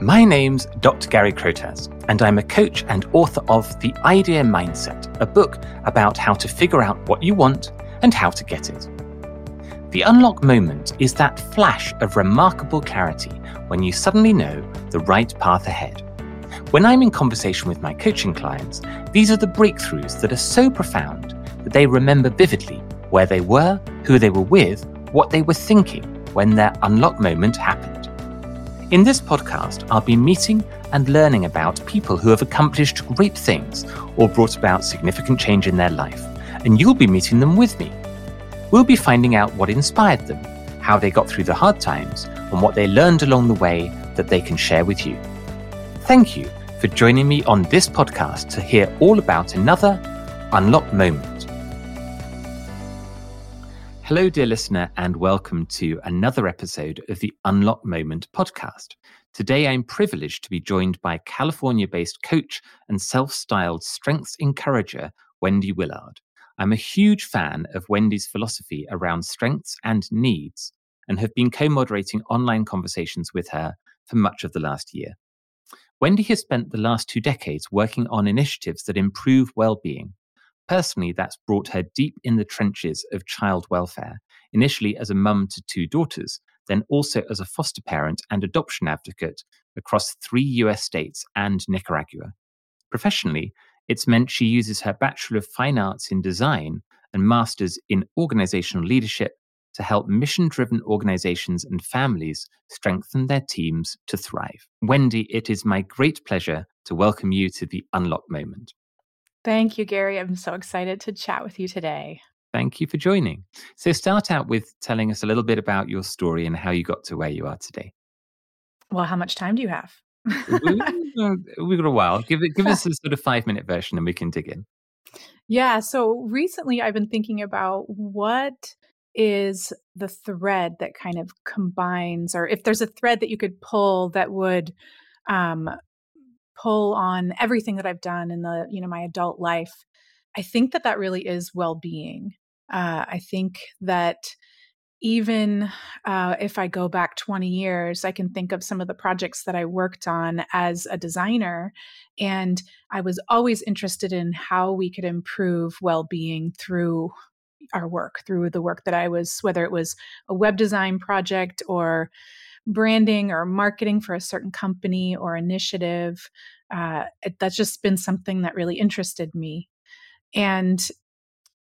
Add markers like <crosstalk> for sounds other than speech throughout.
My name's Dr. Gary Crotaz, and I'm a coach and author of The Ideal Mindset, a book about how to figure out what you want and how to get it. The unlock moment is that flash of remarkable clarity when you suddenly know the right path ahead. When I'm in conversation with my coaching clients, these are the breakthroughs that are so profound that they remember vividly where they were, who they were with, what they were thinking when their unlock moment happened. In this podcast, I'll be meeting and learning about people who have accomplished great things or brought about significant change in their life, and you'll be meeting them with me. We'll be finding out what inspired them, how they got through the hard times, and what they learned along the way that they can share with you. Thank you for joining me on this podcast to hear all about another Unlock Moment. Hello, dear listener, and welcome to another episode of the Unlock Moment podcast. Today, I'm privileged to be joined by California based coach and self styled strengths encourager, Wendy Willard. I'm a huge fan of Wendy's philosophy around strengths and needs and have been co moderating online conversations with her for much of the last year. Wendy has spent the last two decades working on initiatives that improve well being Personally, that's brought her deep in the trenches of child welfare, initially as a mum to two daughters, then also as a foster parent and adoption advocate across three US states and Nicaragua. Professionally, it's meant she uses her Bachelor of Fine Arts in Design and Masters in Organizational Leadership to help mission driven organizations and families strengthen their teams to thrive. Wendy, it is my great pleasure to welcome you to the Unlock Moment. Thank you, Gary. I'm so excited to chat with you today. Thank you for joining. So, start out with telling us a little bit about your story and how you got to where you are today. Well, how much time do you have? We've got a while. Give it, give <laughs> us a sort of five minute version, and we can dig in. Yeah. So recently, I've been thinking about what is the thread that kind of combines, or if there's a thread that you could pull that would um, pull on everything that I've done in the, you know, my adult life, I think that that really is well-being. Uh, I think that even uh, if I go back 20 years, I can think of some of the projects that I worked on as a designer. And I was always interested in how we could improve well being through our work, through the work that I was, whether it was a web design project or branding or marketing for a certain company or initiative. Uh, it, that's just been something that really interested me. And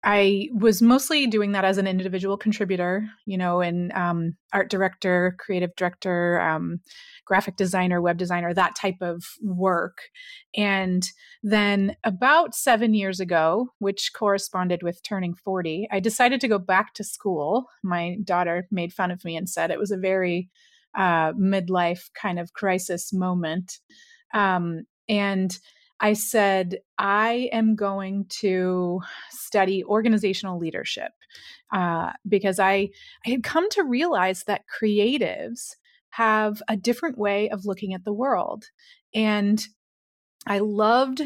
I was mostly doing that as an individual contributor, you know, and um, art director, creative director, um, graphic designer, web designer, that type of work. And then about seven years ago, which corresponded with turning 40, I decided to go back to school. My daughter made fun of me and said it was a very uh, midlife kind of crisis moment. Um, and I said, I am going to study organizational leadership uh, because I, I had come to realize that creatives have a different way of looking at the world. And I loved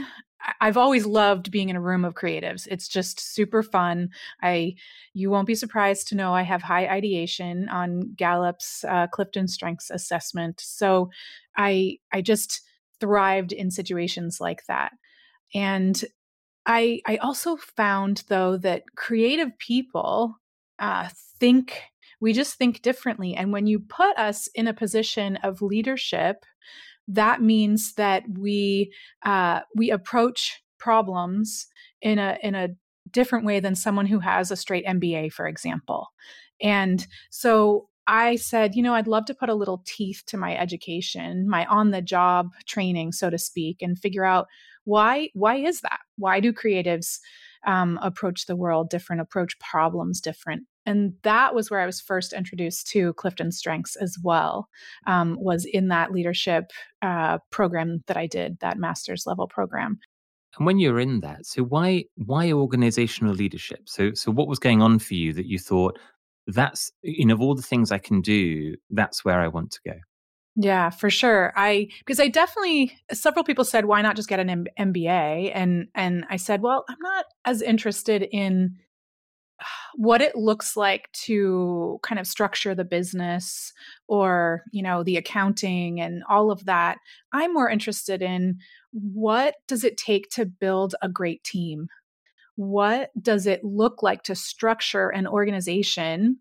I've always loved being in a room of creatives. It's just super fun. I you won't be surprised to know I have high ideation on Gallup's uh, Clifton Strengths assessment. So I I just thrived in situations like that. And I I also found though that creative people uh, think we just think differently. And when you put us in a position of leadership, that means that we uh, we approach problems in a in a different way than someone who has a straight MBA, for example. And so I said, you know, I'd love to put a little teeth to my education, my on the job training, so to speak, and figure out why why is that? Why do creatives um, approach the world different, approach problems different? And that was where I was first introduced to Clifton Strengths as well. Um, was in that leadership uh, program that I did, that master's level program. And when you're in that, so why why organizational leadership? So so what was going on for you that you thought that's you know of all the things I can do, that's where I want to go? Yeah, for sure. I because I definitely several people said why not just get an M- MBA and and I said, well, I'm not as interested in what it looks like to kind of structure the business or you know the accounting and all of that i'm more interested in what does it take to build a great team? What does it look like to structure an organization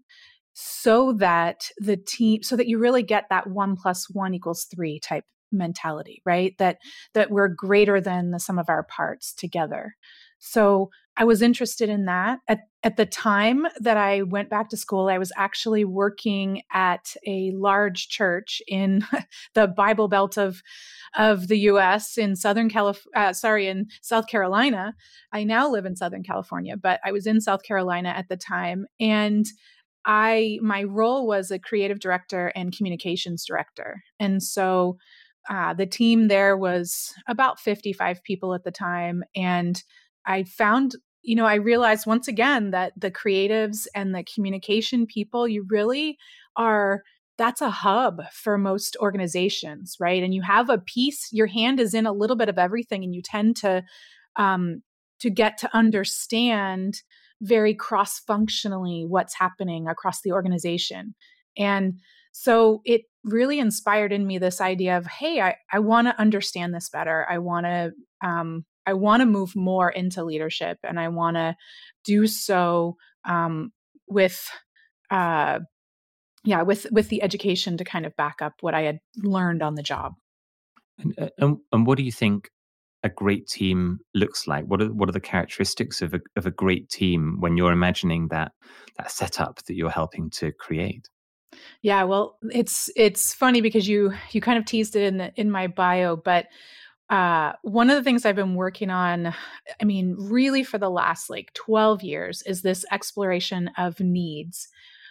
so that the team so that you really get that one plus one equals three type mentality right? That that we're greater than the sum of our parts together so I was interested in that. At, at the time that I went back to school, I was actually working at a large church in <laughs> the Bible Belt of of the U.S. in Southern California. Uh, sorry, in South Carolina. I now live in Southern California, but I was in South Carolina at the time, and I my role was a creative director and communications director, and so. Uh, the team there was about 55 people at the time, and I found, you know, I realized once again that the creatives and the communication people, you really are that's a hub for most organizations, right? And you have a piece, your hand is in a little bit of everything, and you tend to um, to get to understand very cross functionally what's happening across the organization. And so it really inspired in me this idea of, hey, I, I want to understand this better. I want to um, I want to move more into leadership and I want to do so um, with uh, yeah with with the education to kind of back up what I had learned on the job. And, uh, and, and what do you think a great team looks like? What are what are the characteristics of a of a great team when you're imagining that that setup that you're helping to create? Yeah, well, it's it's funny because you you kind of teased it in the, in my bio, but uh, one of the things I've been working on, <sighs> I mean, really for the last like 12 years, is this exploration of needs.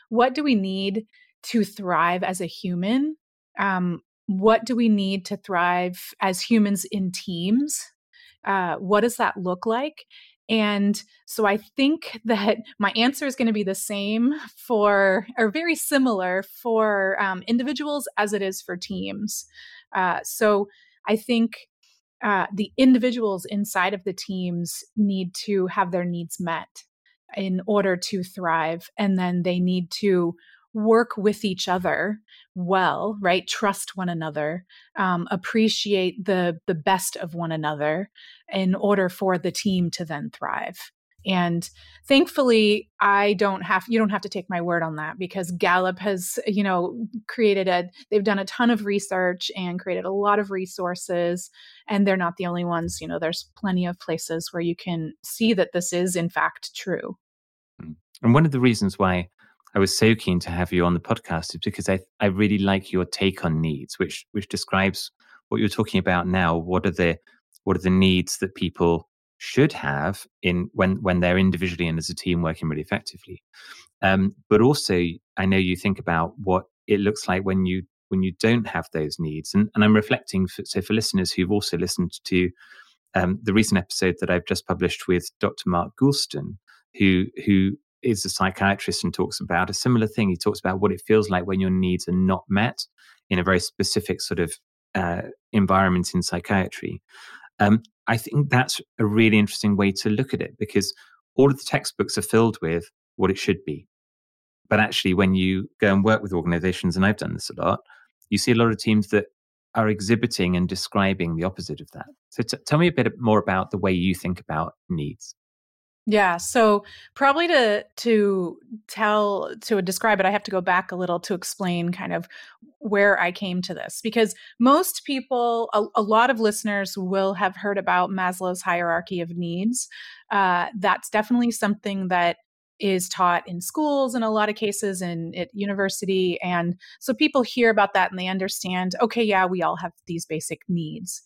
What do we need to thrive as a human? Um, what do we need to thrive as humans in teams? Uh, what does that look like? And so I think <laughs> that my answer is going to be the same for, or very similar for um, individuals as it is for teams. Uh, so I think uh, the individuals inside of the teams need to have their needs met in order to thrive. And then they need to work with each other well right trust one another um, appreciate the the best of one another in order for the team to then thrive and thankfully, I don't have, you don't have to take my word on that because Gallup has, you know, created a, they've done a ton of research and created a lot of resources. And they're not the only ones. You know, there's plenty of places where you can see that this is in fact true. Mm. And one of the reasons why I was so keen to have you on the podcast is because I, I really like your take on needs, which which describes what you're talking about now. What are the what are the needs that people should have in when when they're individually and as a team working really effectively. Um, but also, I know you think about what it looks like when you when you don't have those needs, and, and I'm reflecting. For, so for listeners who've also listened to um, the recent episode that I've just published with Dr. Mark Goulston, who who is a psychiatrist and talks about a similar thing. He talks about what it feels like when your needs are not met in a very specific sort of uh, environment in psychiatry. Um, I think that's a really interesting way to look at it because all of the textbooks are filled with what it should be. But actually, when you go and work with organizations, and I've done this a lot, you see a lot of teams that are exhibiting and describing the opposite of that. So, t- tell me a bit more about the way you think about needs. Yeah, so probably to to tell to describe it I have to go back a little to explain kind of where I came to this because most people a, a lot of listeners will have heard about Maslow's hierarchy of needs. Uh, that's definitely something that is taught in schools in a lot of cases and at university and so people hear about that and they understand okay yeah we all have these basic needs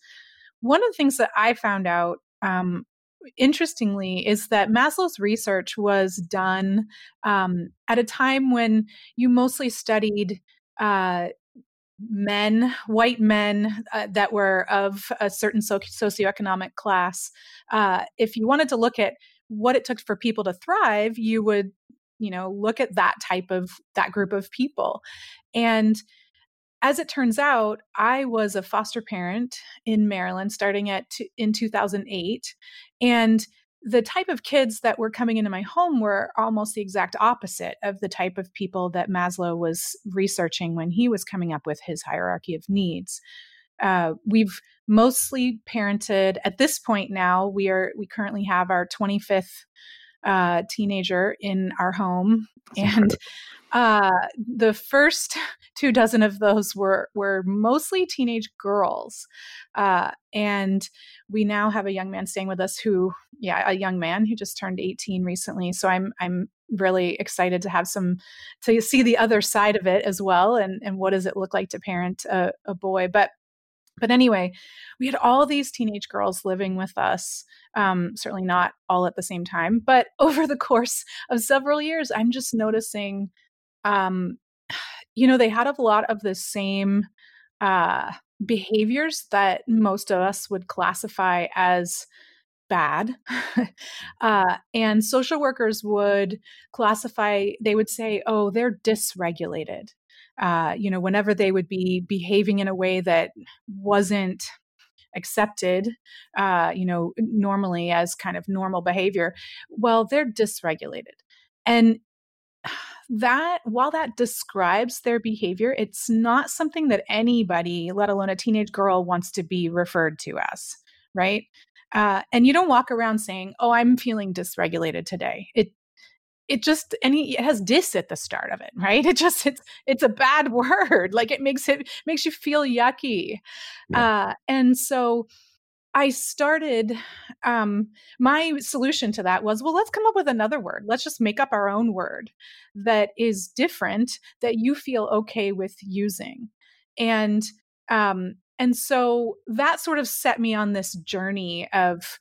one of the things that i found out um, interestingly is that Maslow's research was done um, at a time when you mostly studied uh, men, white men uh, that were of a certain so- socioeconomic class. Uh, if you wanted to look at what it took for people to thrive, you would, you know, look at that type of that group of people, and as it turns out, I was a foster parent in Maryland starting at t- in 2008 and the type of kids that were coming into my home were almost the exact opposite of the type of people that Maslow was researching when he was coming up with his hierarchy of needs. Uh, we've mostly parented at this point now. We are we currently have our 25th uh, teenager in our home, That's and uh, the first <laughs> two dozen of those were were mostly teenage girls, uh, and we now have a young man staying with us who, yeah, a young man who just turned 18 recently. So I'm I'm really excited to have some to see the other side of it as well, and and what does it look like to parent a, a boy, but but anyway, we had all these teenage girls living with us, um, certainly not all at the same time, but <laughs> over the course of several years, I'm just noticing, um, <sighs> you know, they had a lot of the same uh, behaviors that most of us would classify as bad. <laughs> uh, and social workers would classify, they would say, oh, they're dysregulated uh, you know, whenever they would be behaving in a way that wasn't accepted, uh, you know, normally as kind of normal behavior, well, they're dysregulated. And that, while that describes their behavior, it's not something that anybody, let alone a teenage girl, wants to be referred to as, right? Uh, and you don't walk around saying, "Oh, I'm feeling dysregulated today." It it just and it has dis at the start of it right? It just it's it's a bad <laughs> word. Like it makes it makes you feel yucky. Yeah. uh, and so i started um, my solution to that was well let's come up with another word. Let's just make up our own word that is different that you feel okay with using. And um, and so that sort of set me on this journey of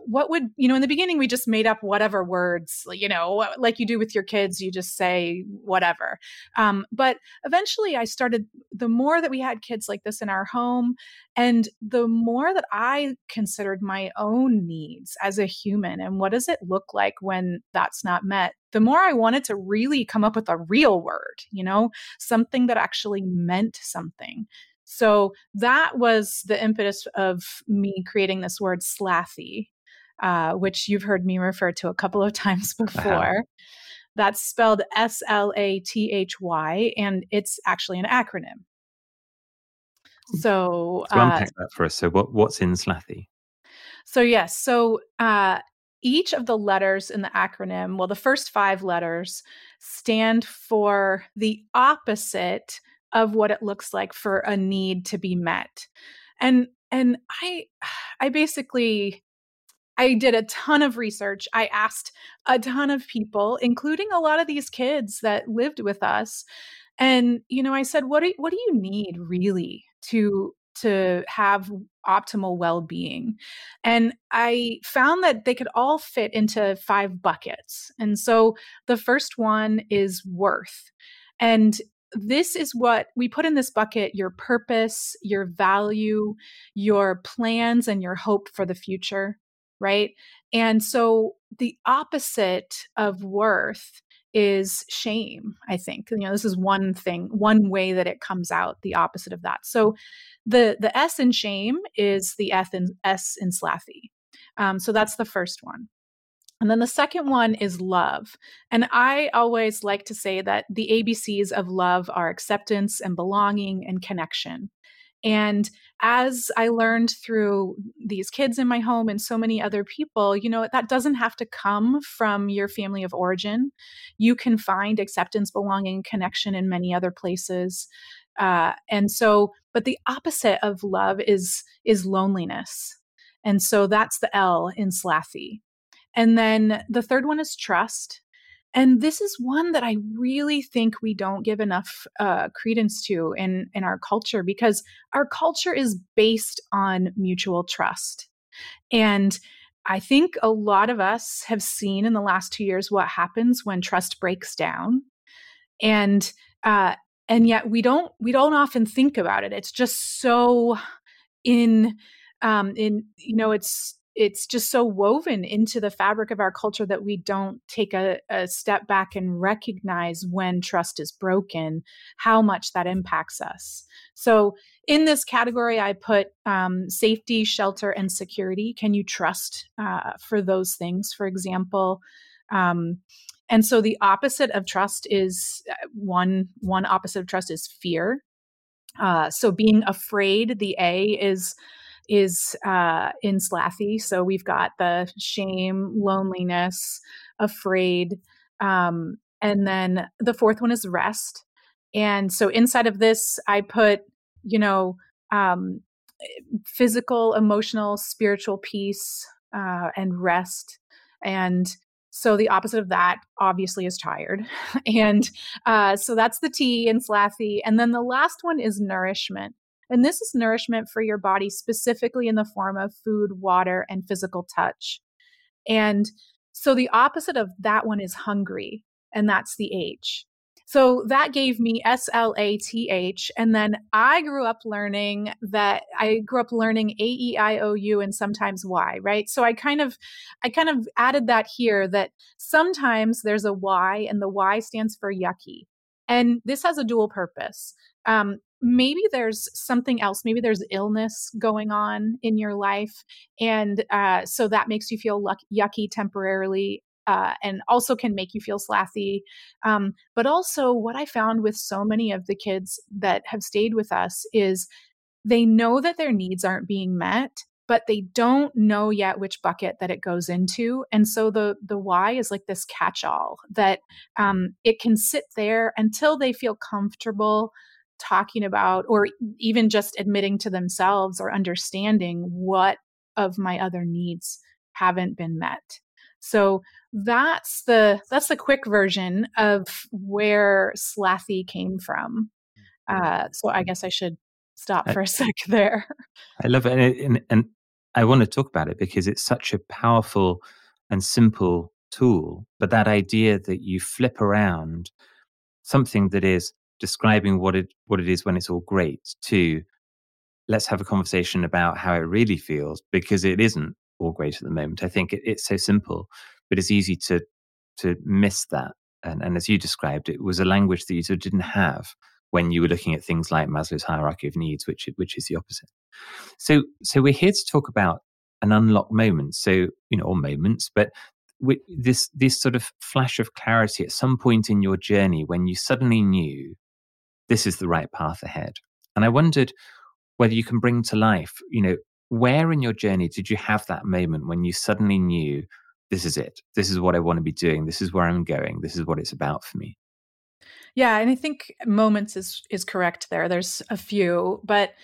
what would you know in the beginning we just made up whatever words you know like you do with your kids you just say whatever. Um, but eventually i started the more that we had kids like this in our home and the more that i considered my own needs as a human and what does it look like when that's not met the more i wanted to really come up with a real word you know something that actually meant something so that was the impetus of me creating this word slathy, uh, which you've heard me refer to a couple of <laughs> times before. That's spelled S L A T H Y, and it's actually an acronym. Hmm. So, so unpack uh, that for us. So, what what's in Slathy? So, yes. So, uh, each of the letters in the acronym, well, the first five letters stand for the opposite of what it looks like for a need to be met. And and I <sighs> I basically I did a ton of research. I asked a ton of people, including a lot of these kids that lived with us. And you know, I said, "What do what do you need really to to have optimal well-being?" And I found that they could all fit into five buckets. And so the first one is worth. And this is what we put in this bucket your purpose, your value, your plans, and your hope for the future, right? And so the opposite of worth is shame, I think. You know, this is one thing, one way that it comes out, the opposite of that. So the the S in shame is the F in S in slathy. Um, so that's the first one. And then the second one is love. And I always like to say that the ABCs of love are acceptance and belonging and connection. And as I learned through these kids in my home and so many other people, you know, that doesn't have to come from your family of origin. You can find acceptance, belonging, connection in many other places. Uh, and so, but the opposite of love is is loneliness. And so that's the L in Slathy. And then the third one is trust. And this is one that I really think we don't give enough uh, credence to in, in our culture because our culture is based on mutual trust. And I think a lot of us have seen in the last two years what happens when trust breaks down. And uh, and yet we don't we don't often think about it. It's just so in um, in you know it's it's just so woven into the fabric of our culture that we don't take a, a, step back and recognize when trust is broken, how much that impacts us. So, in this category, I put um, safety, shelter, and security. Can you trust uh, for those things? For example, um, and so the opposite of trust is uh, one one opposite of trust is fear. Uh, so being afraid, the A is is uh, in Slathy. So we've got the shame, loneliness, afraid. Um, and then the fourth one is rest. And so inside of this, I put, you know, um, physical, emotional, spiritual peace uh, and rest. And so the opposite of that obviously is tired. <laughs> and uh, so that's the T in Slathy. And then the last one is nourishment. And this is nourishment for your body, specifically in the form of food, water, and physical touch. And so the opposite of that one is hungry, and that's the H. So that gave me S L A T H. And then I grew up learning that I grew up learning A E I O U and sometimes Y, right? So I kind of I kind of added that here that sometimes there's a Y and the Y stands for yucky. And this has a dual purpose. Um, maybe there's something else maybe there's illness going on in your life and uh, so that makes you feel luck- yucky temporarily uh, and also can make you feel slathy um, but also what i found with so many of the kids that have stayed with us is they know that their needs aren't being met but they don't know yet which bucket that it goes into and so the the why is like this catch all that um, it can sit there until they feel comfortable talking about or even just admitting to themselves or understanding what of my other needs haven't been met. So that's the that's the quick version of where slathy came from. Uh, so i guess i should stop for a <laughs> sec there. I love it and, and, and i want to talk about it because it's such a powerful and simple tool but that idea that you flip around something that is describing what it what it is when it's all great to let's have a conversation about how it really feels because it isn't all great at the moment. I think it, it's so simple, but it's easy to to miss that. And, and as you described, it was a language that you sort of didn't have when you were looking at things like Maslow's hierarchy of needs, which which is the opposite. So so we're here to talk about an unlocked moment. So you know, or moments, but this this sort of flash of clarity at some point in your journey when you suddenly knew this is the right path ahead. And I wondered whether you can bring to life, you know, where in your journey did you have that moment when you suddenly knew this is it? This is what I want to be doing. This is where I'm going. This is what it's about for me. Yeah, and I think moments is is correct there. There's a few, but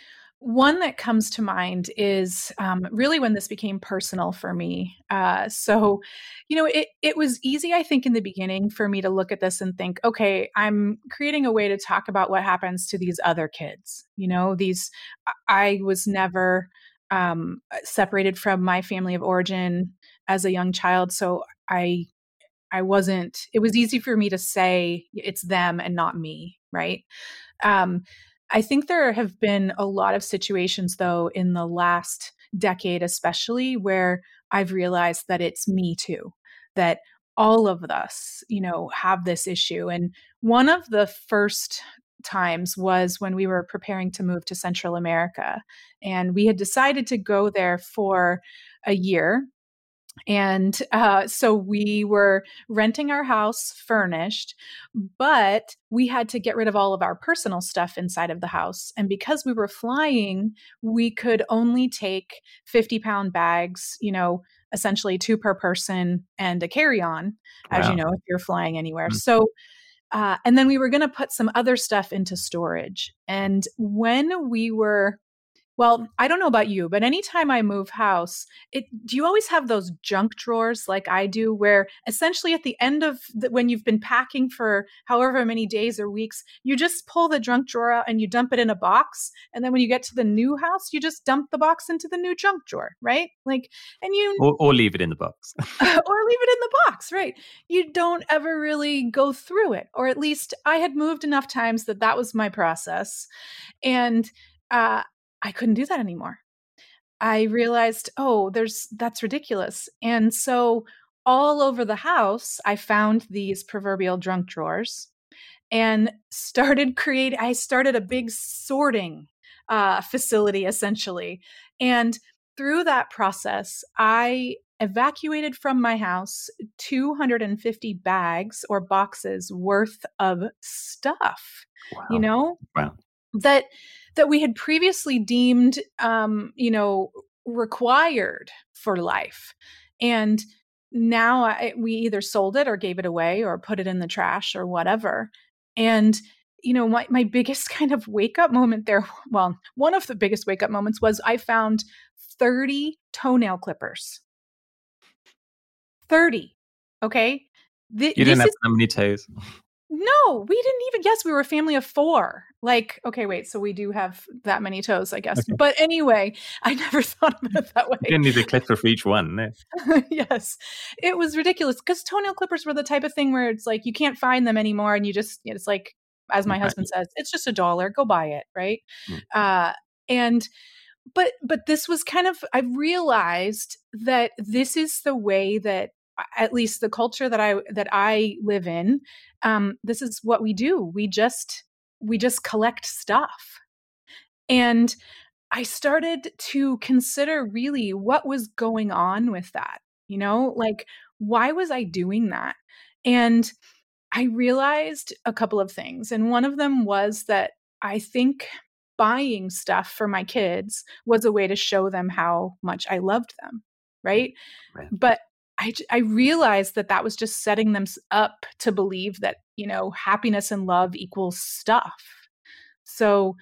one that comes to mind is um, really when this became personal for me. Uh, so, you know, it it was easy, I think, in the beginning for me to look at this and think, okay, I'm creating a way to talk about what happens to these other kids. You know, these I was never um, separated from my family of origin as a young child, so I I wasn't. It was easy for me to say it's them and not me, right? Um, I think there have been a lot of situations, though, in the last decade, especially, where I've realized that it's me too, that all of us, you know, have this issue. And one of the first times was when we were preparing to move to Central America. And we had decided to go there for a year and uh, so we were renting our house furnished, but we had to get rid of all of our personal stuff inside of the house. And because we were flying, we could only take 50 pound bags, you know, essentially two per person and a carry on, wow. as you know, if you're flying anywhere. Mm-hmm. So, uh, and then we were going to put some other stuff into storage. And when we were well, I don't know about you, but anytime I move house, it do you always have those junk drawers like I do where essentially at the end of the, when you've been packing for however many days or weeks, you just pull the junk drawer out and you dump it in a box, and then when you get to the new house, you just dump the box into the new junk drawer, right? Like and you or, or leave it in the box. <laughs> <laughs> or leave it in the box, right? You don't ever really go through it, or at least I had moved enough times that that was my process. And uh, I couldn't do that anymore. I realized, oh, there's that's ridiculous. And so all over the house, I found these proverbial drunk drawers and started create I started a big sorting uh, facility essentially. And through that process, I evacuated from my house 250 bags or boxes worth of stuff. Wow. You know? Wow. That that we had previously deemed um, you know, required for life. And now I, we either sold it or gave it away or put it in the trash or whatever. And you know, my, my biggest <laughs> kind of wake up moment there, well, one of the biggest wake up moments was I found 30 toenail clippers. 30. Okay. Th- you didn't have is, that many toes. <laughs> No, we didn't even guess we were a family of four. Like, okay, wait, so we do have that many toes, I guess. Okay. But anyway, <laughs> I never thought about it that way. You didn't need a clipper for each one. No. <laughs> yes. It was ridiculous because toenail clippers were the type of thing where it's like you can't find them anymore and you just, it's like, as my husband says, it's just a dollar, go buy it, right? Mm. Uh, and, but but this was kind of i realized that this is the way that at least the culture that I that I live in, um, this is what we do. We just we just collect stuff, and I started to consider really what was going on with that. You know, like why was I doing that? And I realized a couple of things, and one of them was that I think buying stuff for my kids was a way to show them how much I loved them right? right. But I, I realized that that was just setting them up to believe that, you know, happiness and love equals stuff. So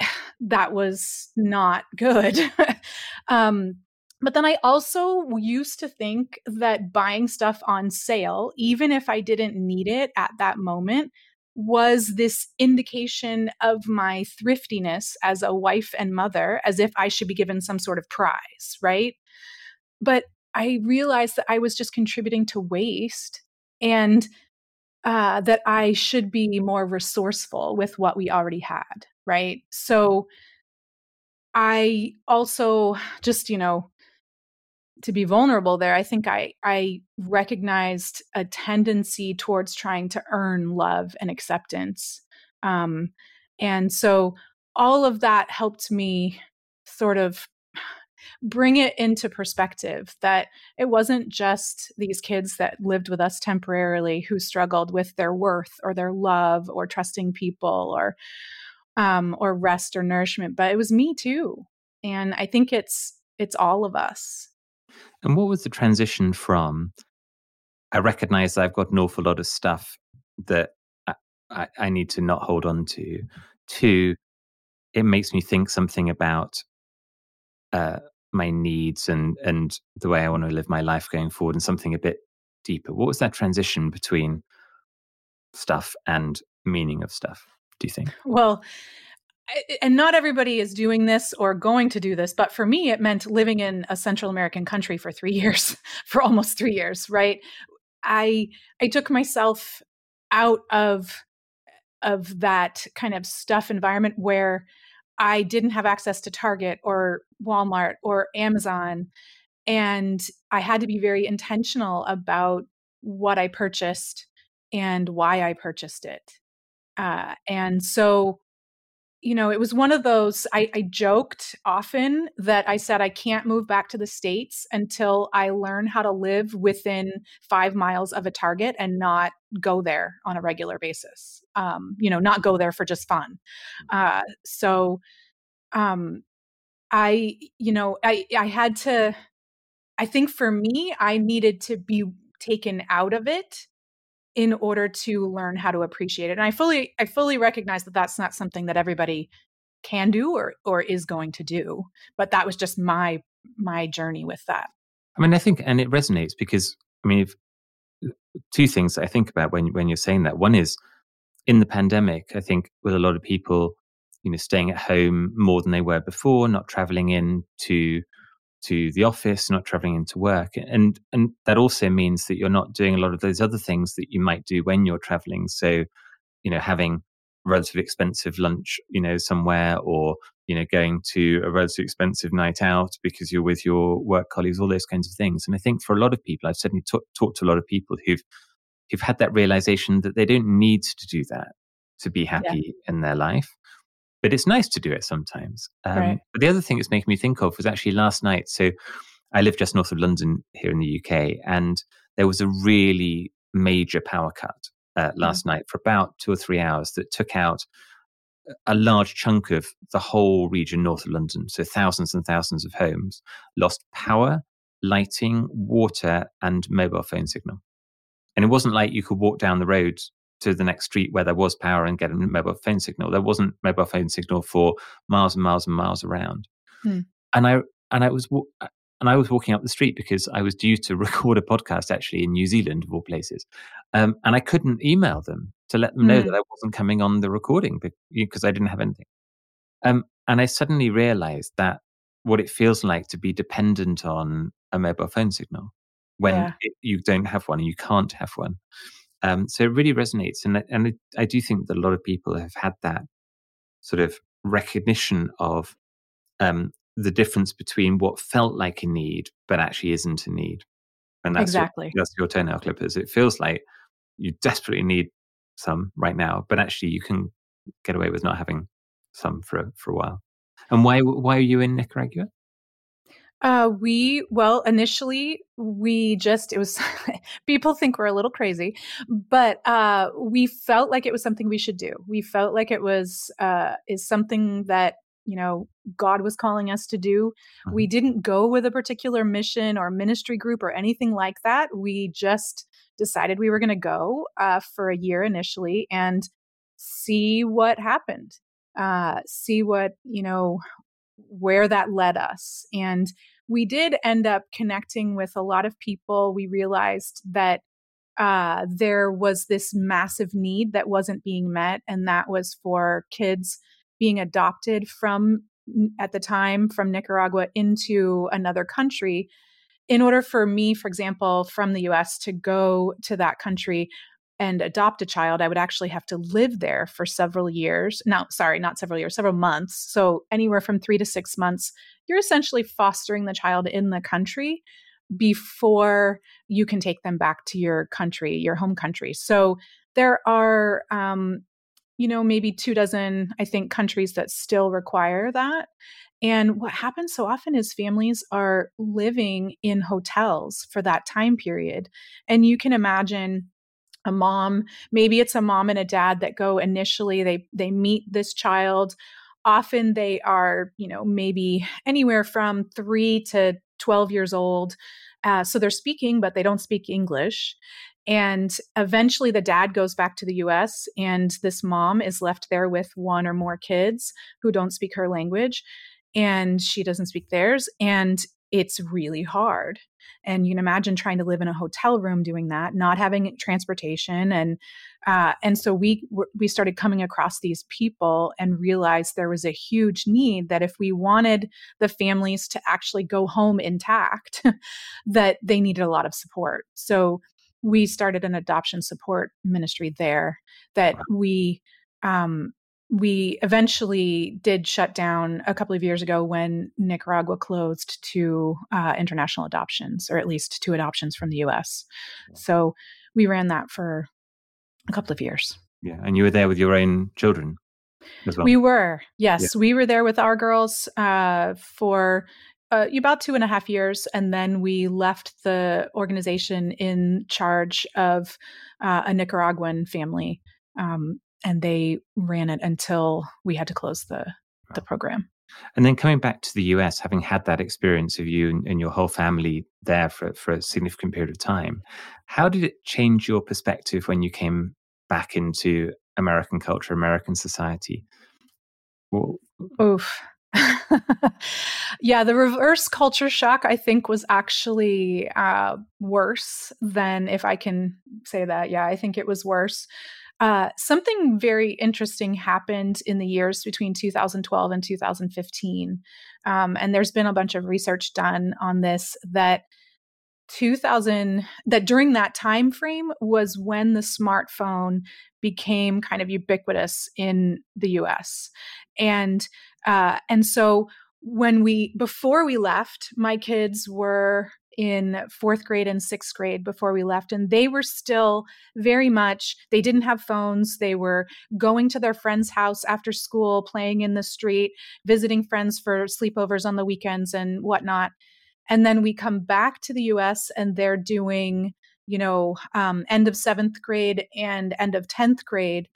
<sighs> that was not good. <laughs> um, but then I also used to think that buying stuff on sale, even if I didn't need it at that moment, was this indication of my thriftiness as a wife and mother, as if I should be given some sort of prize, right? But I realized that I was just contributing to waste and uh, that I should be more resourceful with what we already had. Right. So I also just, you know, to be vulnerable there, I think I, I recognized a tendency towards trying to earn love and acceptance. Um, and so all of that helped me sort of bring it into perspective that it wasn't just these kids that lived with us temporarily who struggled with their worth or their love or trusting people or um, or rest or nourishment, but it was me too. And I think it's it's all of us. And what was the transition from? I recognize I've got an awful lot of stuff that I, I, I need to not hold on to. To it makes me think something about uh, my needs and and the way I want to live my life going forward and something a bit deeper. What was that transition between stuff and meaning of stuff, do you think? Well, and not everybody is doing this or going to do this, but for me, it meant living in a Central American country for three <laughs> years, for almost three years, right? I I took myself out of of that kind of stuff environment where I didn't have access to Target or Walmart or Amazon. And I had to be very intentional about what I purchased and why I purchased it. Uh, and so, you know, it was one of those, I, I joked often that I said, I can't move back to the States until I learn how to live within five miles of a Target and not go there on a regular basis. Um, you know, not go there for just fun. Uh, so, um, I, you know, I, I had to, I think for me, I needed to be taken out of it in order to learn how to appreciate it. And I fully, I fully recognize that that's not something that everybody can do or, or is going to do. But that was just my, my journey with that. I mean, I think, and it resonates because, I mean, if, two things I think about when when you're saying that. One is in the pandemic. I think with a lot of people, you know, staying at home more than they were before, not traveling in to to the office, not traveling into work, and and that also means that you're not doing a lot of those other things that you might do when you're traveling. So, you know, having relatively expensive lunch, you know, somewhere, or you know, going to a relatively expensive night out because you're with your work colleagues, all those kinds of things. And I think for a lot of people, I've certainly t- talked to a lot of people who've who've had that realization that they don't need to do that to be happy yeah. in their life. But it's nice to do it sometimes. Um, right. But the other thing it's making me think of was actually last night. So I live just north of London here in the UK, and there was a really major power cut uh, last mm-hmm. night for about two or three hours that took out a large chunk of the whole region north of London. So thousands and thousands of homes lost power, lighting, water, and mobile phone signal. And it wasn't like you could walk down the road to the next street where there was power and get a mobile phone signal. There wasn't mobile phone signal for miles and miles and miles around. Hmm. And I and I was and I was walking up the street because I was due to <laughs> record a podcast actually in New Zealand of all places, um, and I couldn't email them to let them know mm. that I wasn't coming on the recording because I didn't have anything. Um, and I suddenly realized that what it feels like to be dependent on a mobile phone signal when yeah. it, you don't have one and you can't have one. Um, so it really resonates, and and it, I do think that a lot of people have had that sort of recognition of um, the difference between what felt like a need but actually isn't a need. And that's exactly your, that's your toenail clippers. It feels like you desperately need some right now, but actually you can get away with not having some for for a while. And why why are you in Nicaragua? Uh, we well initially we just it was <laughs> people think we're a little crazy, but uh, we felt like it was something we should do. We felt like it was uh, is something that you know God was calling us to do. Mm-hmm. We didn't go with a particular mission or ministry group or anything like that. We just decided we were going to go uh, for a year initially and see what happened, uh, see what, you know, where that led us. And we did end up connecting with a lot of people. We realized that uh, there was this massive need that wasn't being met, and that was for kids being adopted from at the time from Nicaragua into another country in order for me, for example, from the US to go to that country and adopt a child, I would actually have to live there for several years. Now, sorry, not several years, several months. So, anywhere from three to six months, you're essentially fostering the child in the country before you can take them back to your country, your home country. So, there are, um, you know, maybe two dozen, I think, countries that still require that. And what happens so often is families are living in hotels for that time period. And you can imagine a mom, maybe it's a mom and a dad that go initially, they they meet this child. Often they are, you know, maybe anywhere from three to 12 years old. Uh, so they're speaking, but they don't speak English. And eventually the dad goes back to the US, and this mom is left there with one or more kids who don't speak her language and she doesn't speak theirs. And it's really hard. And you can imagine trying to live in a hotel room doing that, not having transportation, and uh, and so we we started coming across these people and realized there was a huge need that if we wanted the families to actually go home intact, <laughs> that they needed a lot of support. So we started an adoption support ministry there that we um, we eventually did shut down a couple of years ago when Nicaragua closed to uh, international adoptions, or at least to adoptions from the US. So we ran that for a couple of years. Yeah. And you were there with your own children as well? We were, yes. Yeah. We were there with our girls uh, for uh, about two and a half years. And then we left the organization in charge of uh, a Nicaraguan family. Um, and they ran it until we had to close the the program. And then coming back to the US, having had that experience of you and, and, your whole family there for, for a significant period of time, how did it change your perspective when you came back into American culture, American society? Well, Oof. <laughs> yeah, the reverse culture shock, I think, was actually uh, worse than if I can say that. Yeah, I think it was worse. Uh, something very interesting happened in the years between 2012 and 2015. Um, and there's been a bunch of research done on this that 2000 that during that time frame was when the smartphone became kind of ubiquitous in the US. And uh, and so when we before we left, my kids were in fourth grade and sixth grade before we left and they were still very much they didn't have phones. They were going to their friend's house after school playing in the street visiting friends for sleepovers on the weekends and whatnot. And then we come back to the us and they're doing you know um, end of seventh grade and end of 10th grade.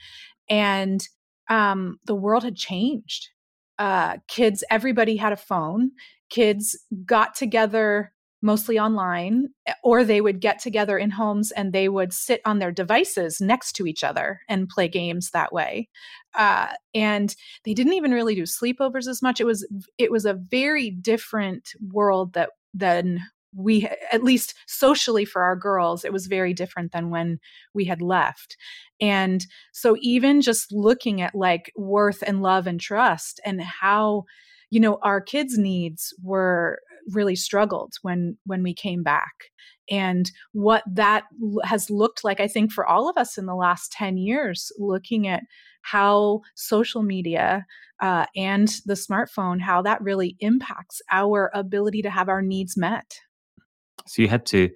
And um, the world had changed. Uh, kids everybody had a phone. Kids got together mostly online, eh, or they would get together in homes and they would sit on their devices next to each other and play games that way. Uh, and they didn't even really do sleepovers as much. It was it was a very different world that than we at least socially for our girls it was very different than when we had left and so even just looking at like worth and love and trust and how you know our kids needs were really struggled when when we came back. And what that has looked like i think for all of us in the last 10 years looking at how social media uh, and the smartphone how that really impacts our ability to have our needs met. So you had to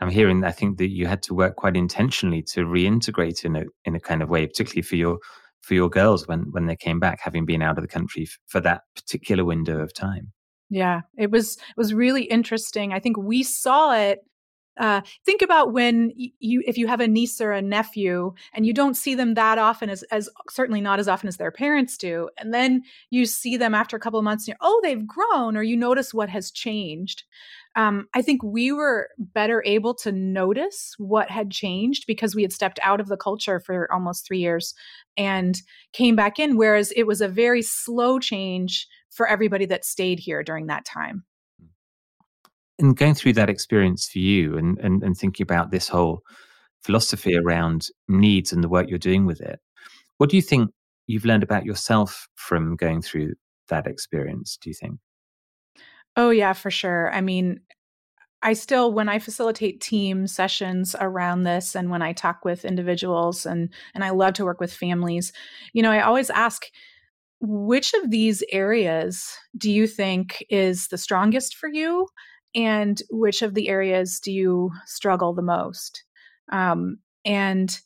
i'm hearing i think that you had to work quite intentionally to reintegrate in a in a kind of way particularly for your for your girls when when they came back having been out of the country f- for that particular window of time yeah, it was it was really interesting. I think we saw it uh, think about when you if you have a niece or a nephew and you don't see them that often as as certainly not as often as their parents do and then you see them after a couple of months and oh they've grown or you notice what has changed um, i think we were better able to notice what had changed because we had stepped out of the culture for almost three years and came back in whereas it was a very slow change for everybody that stayed here during that time. Hmm. And going through that experience for you and, and, and thinking about this whole philosophy around needs and the work you're doing with it, what do you think you've learned about yourself from going through that experience, do you think? Oh, yeah, for sure. I mean, I still, when I facilitate team sessions around this and when I talk with individuals and, and I love to work with families, you know, I always ask, which of these areas do you think is the strongest for you? And which of the areas do you struggle the most? Um, and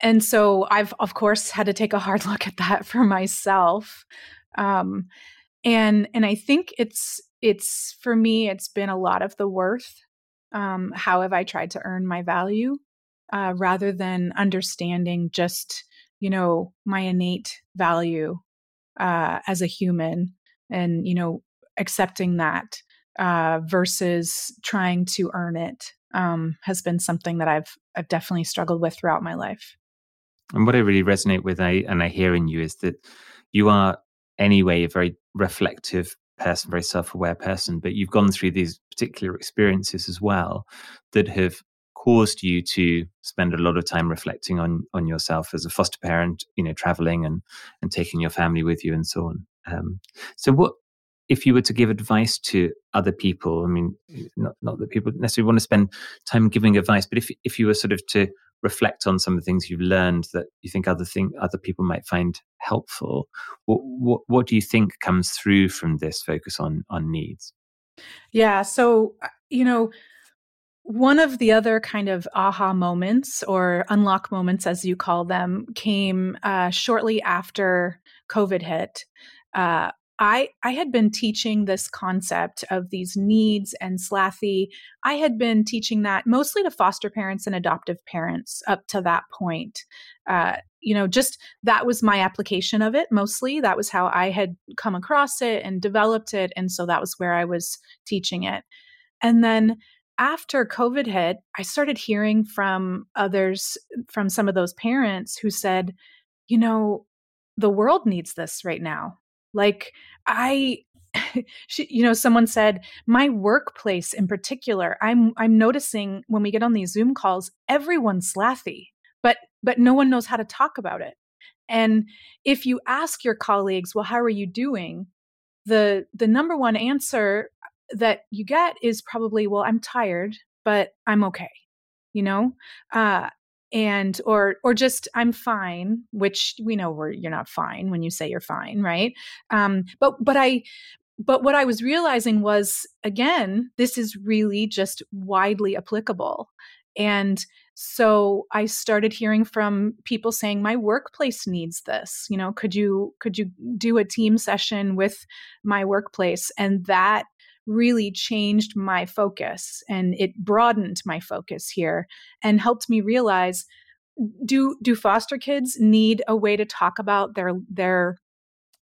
and so I've of course had to take a hard <laughs> look at that for myself. Um, and and I think it's it's for me it's been a lot of the worth. Um, how have I tried to earn my value uh, rather than understanding just you know my innate value uh, as a human and you know accepting that uh, versus trying to earn it um, has been something that I've I've definitely struggled with throughout my life. And what I really resonate with, I, and I hear in you, is that you are anyway a very reflective person, very self-aware person, but you've gone through these particular experiences as well that have caused you to spend a lot of time reflecting on on yourself as a foster parent, you know, traveling and and taking your family with you and so on. Um, so, what if you were to give advice to other people? I mean, not not that people necessarily want to spend time giving advice, but if if you were sort of to reflect on some of the things you've learned that you think other thing other people might find helpful, what what, what do you think comes through from this focus on on needs? Yeah, so uh, you know one of the other kind of aha moments or unlock moments, as you call them, came uh, shortly after COVID hit. Uh, I, I had been teaching this concept of these needs and slathy. I had been teaching that mostly to foster parents and adoptive parents up to that point. Uh, you know, just that was my application of it mostly. That was how I had come across it and developed it. And so that was where I was teaching it. And then after COVID hit, I started hearing from others, from some of those parents who said, you know, the world needs this right now. Like, I, <laughs> she, you know, someone said, my workplace in particular, I'm, I'm noticing when we get on these Zoom calls, everyone's slathy, but, but no one knows how to talk about it. And if you ask your colleagues, well, how are you doing? The, the number one answer that you get is probably, well, I'm tired. but I'm okay, you know? Uh, and or or just i'm fine which we know where you're not fine when you say you're fine right um but but i but what i was realizing was again this is really just widely applicable and so i started hearing from people saying my workplace needs this you know could you could you do a team session with my workplace and that really changed my focus and it broadened my focus here and helped me realize do do foster kids need a way to talk about their their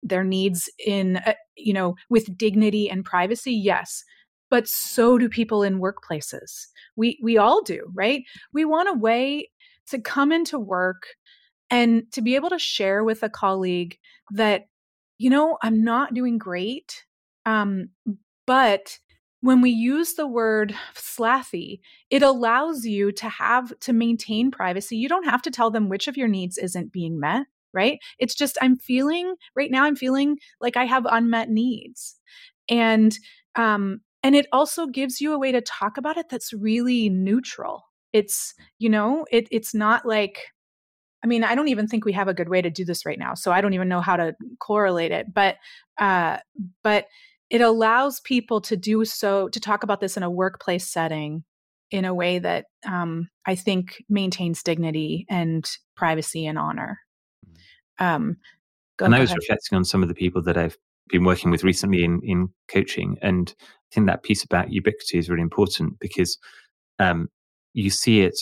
their needs in uh, you know with dignity and privacy? Yes but so do people in workplaces. We we all do right? We want a way to come into work and to be able to share with a colleague that you know i'm not doing great um, but when we use the word slathy, it allows you to have to maintain privacy. You don't have to tell them which of your needs isn't being met, right? It's just I'm feeling right now I'm feeling like I have unmet needs. And um and it also gives you a way to talk about it that's really neutral. It's, you know, it it's not like I mean, I don't even think we have a good way to do this right now. So I don't even know how to correlate it, but uh but it allows people to do so to talk about this in a workplace setting in a way that um, I think maintains dignity and privacy and honor. Mm. Um, go, and I was ahead. reflecting on some of the people that I've been working with recently in in coaching, and I think that piece about ubiquity is really important because um, you see it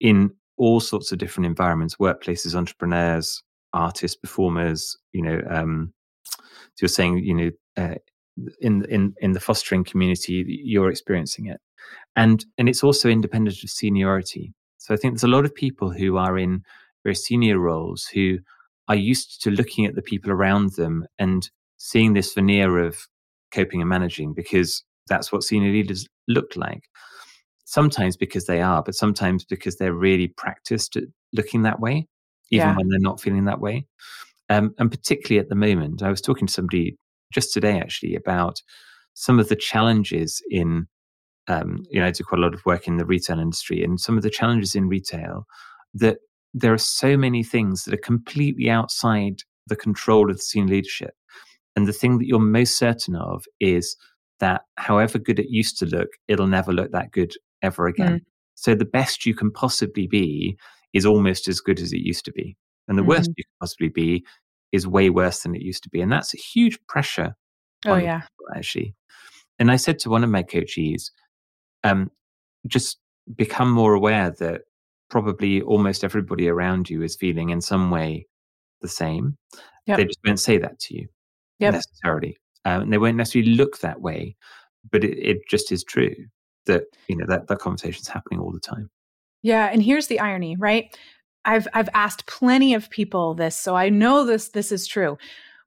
in all sorts of different environments, workplaces, entrepreneurs, artists, performers. You know, um, so you're saying, you know, uh, in in in the fostering community you're experiencing it. And and it's also independent of seniority. So i think there's a lot of people who are in very senior roles who are used to looking at the people around them and seeing this veneer of coping and managing because that's what senior leaders look like. Sometimes because they are but sometimes because they're really practiced at looking that way even yeah. when they're not feeling that way. Um, and particularly at the moment i was talking to somebody just today actually about some of the challenges in um, you know, I do quite a lot of work in the retail industry and some of the challenges in retail that there are so many things that are completely outside the control of the senior leadership. And the thing that you're most certain of is that however good it used to look, it'll never look that good ever again. Mm. So the best you can possibly be is almost as good as it used to be. And the mm. worst you can possibly be is way worse than it used to be. And that's a huge pressure. Oh, yeah. People, actually. And I said to one of my coaches, um, just become more aware that probably almost everybody around you is feeling in some way the same. Yep. They just won't say that to you yep. necessarily. Um, and they won't necessarily look that way, but it, it just is true that, you know, that, that conversation's happening all the time. Yeah. And here's the irony, right? I've I've asked plenty of people this, so I know this this is true.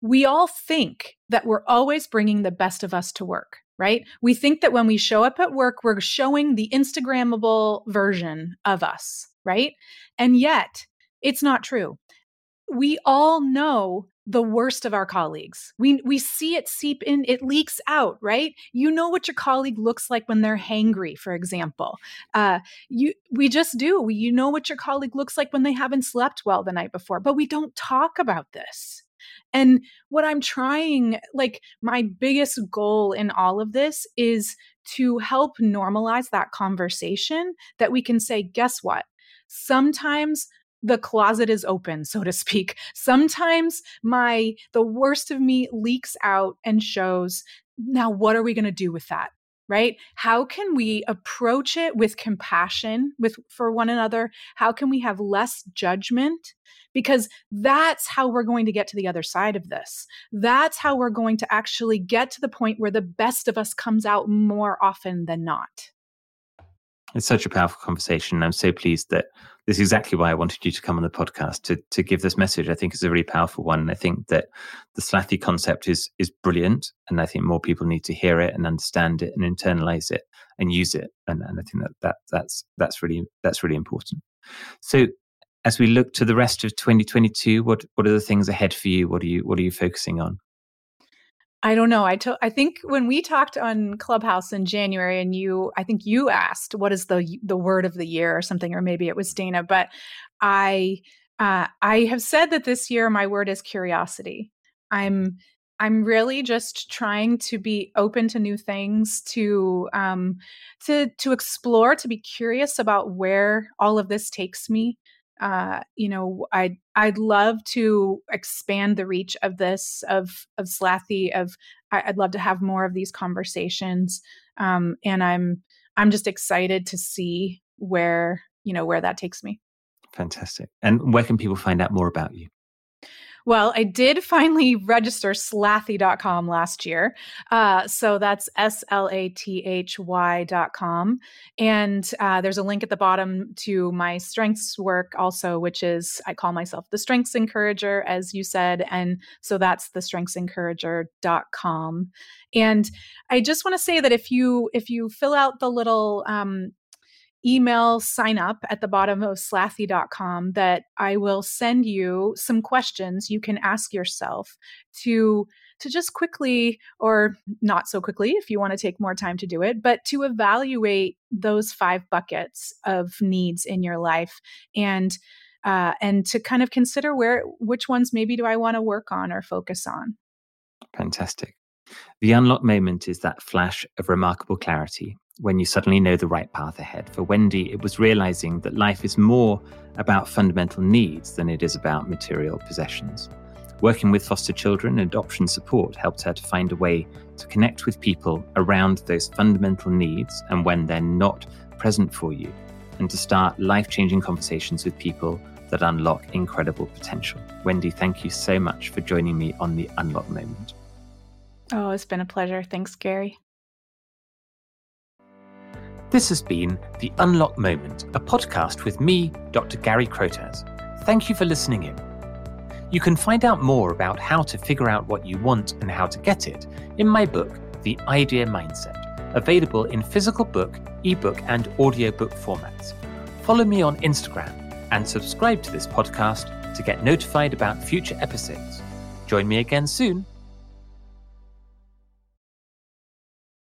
We all think that we're always bringing the best of us to work, right? We think that when we show up at work, we're showing the Instagrammable version of us, right? And yet, it's not true. We all know the worst of our colleagues. We we see it seep in, it leaks out, right? You know what your colleague looks like when they're hangry, for example. Uh, you we just do. We, you know what your colleague looks like when they haven't slept well the night before, but we don't talk about this. And what I'm trying, like my biggest goal in all of this is to help normalize that conversation that we can say, guess what? Sometimes the closet is open so to speak. <laughs> Sometimes my the worst of me leaks out and shows now what are we going to do with that? Right? How can we approach it with compassion with for one another? How can we have less judgment? Because that's how we're going to get to the other side of this. That's how we're going to actually get to the point where the best of us comes out more often than not it's such a powerful conversation. I'm so pleased that this is exactly why I wanted you to come on the podcast to to give this message. I think it's a really powerful one. And I think that the Slathy concept is is brilliant, and I think more people need to hear it and understand it and internalize it and use it. And, and I think that, that that's that's really that's really important. So as we look to the rest of 2022, what what are the things ahead for you? What are you what are you focusing on? I don't know. I to- I think when we talked on Clubhouse in January, and you, I think you asked what is the the word of the year or something, or maybe it was Dana. But I uh, I have said that this year my word is curiosity. I'm I'm really just trying to be open to new things, to um, to to explore, to be curious about where all of this takes me. Uh, you know, I'd I'd love to expand the reach of this of of Slathy. Of I'd love to have more of these conversations, um, and I'm I'm just excited to see where you know where that takes me. Fantastic. And where can people find out more about you? Well, I did finally register slathy.com last year. Uh, so that's S L A T H Y.com. And uh, there's a link at the bottom to my strengths work also, which is I call myself the Strengths Encourager, as you said. And so that's the strengthsencourager.com. And I just want to say that if you if you fill out the little um, email sign up at the bottom of slathy.com that I will send you some questions you can ask yourself to to just quickly or not so quickly if you want to take more time to do it but to evaluate those five buckets of needs in your life and uh, and to kind of consider where which ones maybe do I want to work on or focus on. Fantastic. The unlock moment is that flash of remarkable clarity when you suddenly know the right path ahead. For Wendy, it was realizing that life is more about fundamental needs than it is about material possessions. Working with foster children and adoption support helped her to find a way to connect with people around those fundamental needs and when they're not present for you, and to start life changing conversations with people that unlock incredible potential. Wendy, thank you so much for joining me on the Unlock Moment. Oh, it's been a pleasure. Thanks, Gary. This has been The Unlock Moment, a podcast with me, Dr. Gary Crotaz. Thank you for listening in. You can find out more about how to figure out what you want and how to get it in my book, The Ideal Mindset, available in physical book, ebook, and audiobook formats. Follow me on Instagram and subscribe to this podcast to get notified about future episodes. Join me again soon